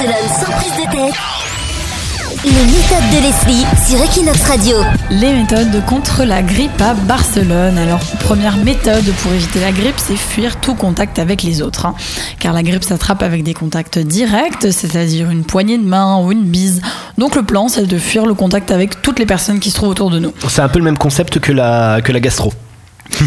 Barcelone sans prise de tête. Les méthodes de Leslie sur Equinox Radio. Les méthodes contre la grippe à Barcelone. Alors, première méthode pour éviter la grippe, c'est fuir tout contact avec les autres. hein. Car la grippe s'attrape avec des contacts directs, c'est-à-dire une poignée de main ou une bise. Donc le plan, c'est de fuir le contact avec toutes les personnes qui se trouvent autour de nous. C'est un peu le même concept que la, que la gastro.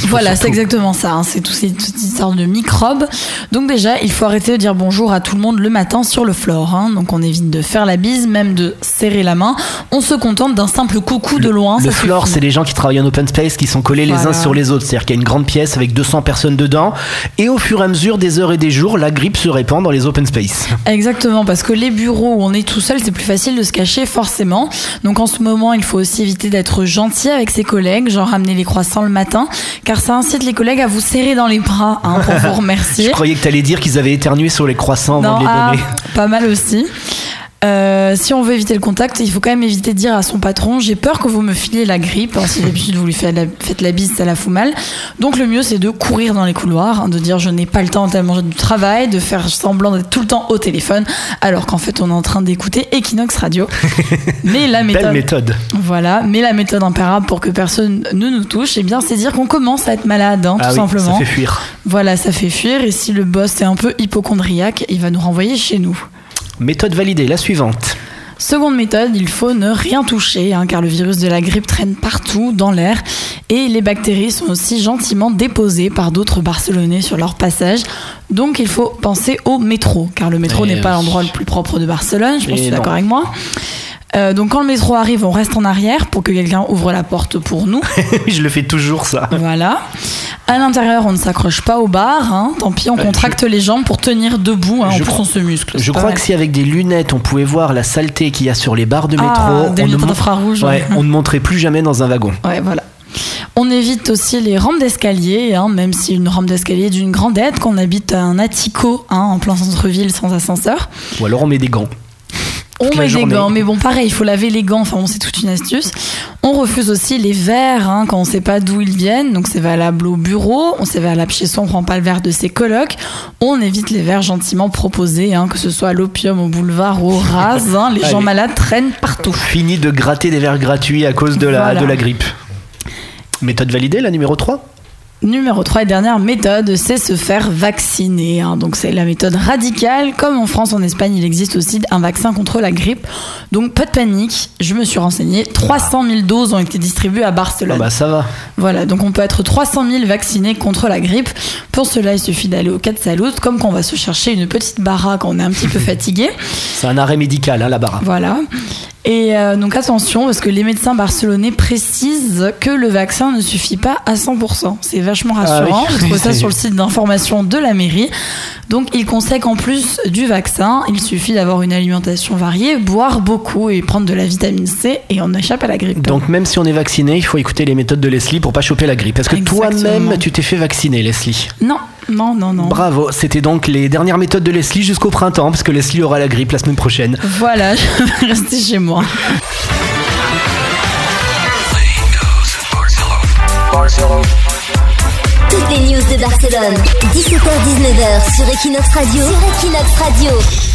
Voilà, c'est exactement ça. hein. C'est ces toutes ces sortes de microbes. Donc déjà, il faut arrêter de dire bonjour à tout le monde le matin sur le floor. hein. Donc on évite de faire la bise, même de serrer la main. On se contente d'un simple coucou de loin. Le ça floor, c'est les gens qui travaillent en open space, qui sont collés les uns sur les autres. C'est-à-dire qu'il y a une grande pièce avec 200 personnes dedans. Et au fur et à mesure des heures et des jours, la grippe se répand dans les open space. Exactement, parce que les bureaux où on est tout seul, c'est plus facile de se cacher forcément. Donc en ce moment, il faut aussi éviter d'être gentil avec ses collègues, genre ramener les croissants le matin, car ça incite les collègues à vous serrer dans les bras hein, pour vous remercier. Je croyais que tu allais dire qu'ils avaient éternué sur les croissants avant de les ah, donner. pas mal aussi. Euh, si on veut éviter le contact, il faut quand même éviter de dire à son patron j'ai peur que vous me filiez la grippe. hein, si d'habitude vous lui faites la, faites la bise, ça la fout mal. Donc le mieux c'est de courir dans les couloirs, hein, de dire je n'ai pas le temps tellement j'ai du travail, de faire semblant d'être tout le temps au téléphone, alors qu'en fait on est en train d'écouter Equinox Radio. Mais la méthode, Belle méthode. voilà, mais la méthode imparable pour que personne ne nous touche, eh bien c'est dire qu'on commence à être malade, hein, ah tout oui, simplement. ça fait fuir. Voilà, ça fait fuir et si le boss est un peu hypochondriaque, il va nous renvoyer chez nous. Méthode validée, la suivante. Seconde méthode, il faut ne rien toucher, hein, car le virus de la grippe traîne partout dans l'air et les bactéries sont aussi gentiment déposées par d'autres Barcelonais sur leur passage. Donc il faut penser au métro, car le métro Et n'est pas l'endroit le plus propre de Barcelone, je pense que tu es non. d'accord avec moi. Euh, donc quand le métro arrive, on reste en arrière pour que quelqu'un ouvre la porte pour nous. je le fais toujours ça. Voilà. À l'intérieur, on ne s'accroche pas au bar. hein. Tant pis, on Euh, contracte les jambes pour tenir debout. hein. En je crois- on se muscle. Je crois que si avec des lunettes on pouvait voir la saleté qu'il y a sur les barres de Ah, métro, des on, ne infrarouges, ouais, on ne monterait plus jamais dans un wagon. Ouais, voilà. On évite aussi les rampes d'escalier, hein, même si une rampe d'escalier est d'une grande aide, qu'on habite à un attico hein, en plein centre-ville sans ascenseur. Ou alors on met des gants. On met des gants, mais bon, pareil, il faut laver les gants. Enfin, bon, c'est toute une astuce. On refuse aussi les verres hein, quand on sait pas d'où ils viennent. Donc, c'est valable au bureau, on c'est valable chez soi, on prend pas le verre de ses colocs. On évite les verres gentiment proposés, hein, que ce soit à l'opium, au boulevard ou au ras. hein. les gens malades traînent partout. Fini de gratter des verres gratuits à cause de la, Voilà. de la grippe. Méthode validée, la numéro 3 Numéro 3 et dernière méthode, c'est se faire vacciner. hein. Donc c'est la méthode radicale. Comme en France, en Espagne, il existe aussi un vaccin contre la grippe. Donc pas de panique, je me suis renseignée. 300 000 doses ont été distribuées à Ah Barcelone. bah ça va. Voilà, donc on peut être 300 000 vaccinés contre la grippe. Pour cela, il suffit d'aller au 4 Salut, comme quand on va se chercher une petite baraque quand on est un petit peu fatigué. C'est un arrêt médical, hein, la barre. Voilà. Et euh, donc attention, parce que les médecins barcelonais précisent que le vaccin ne suffit pas à 100%. C'est vachement rassurant. Ah oui. J'ai trouvé ça sur le site d'information de la mairie. Donc ils conseillent qu'en plus du vaccin, il suffit d'avoir une alimentation variée, boire beaucoup et prendre de la vitamine C et on échappe à la grippe. Donc même si on est vacciné, il faut écouter les méthodes de Leslie pour pas choper la grippe. Est-ce que toi-même tu t'es fait vacciner, Leslie? Non, non, non, non. Bravo, c'était donc les dernières méthodes de Leslie jusqu'au printemps, parce que Leslie aura la grippe la semaine prochaine. Voilà, je vais rester chez moi. Toutes les news de Barcelone. 17h-19h sur Equinox Radio. Sur Equinox Radio.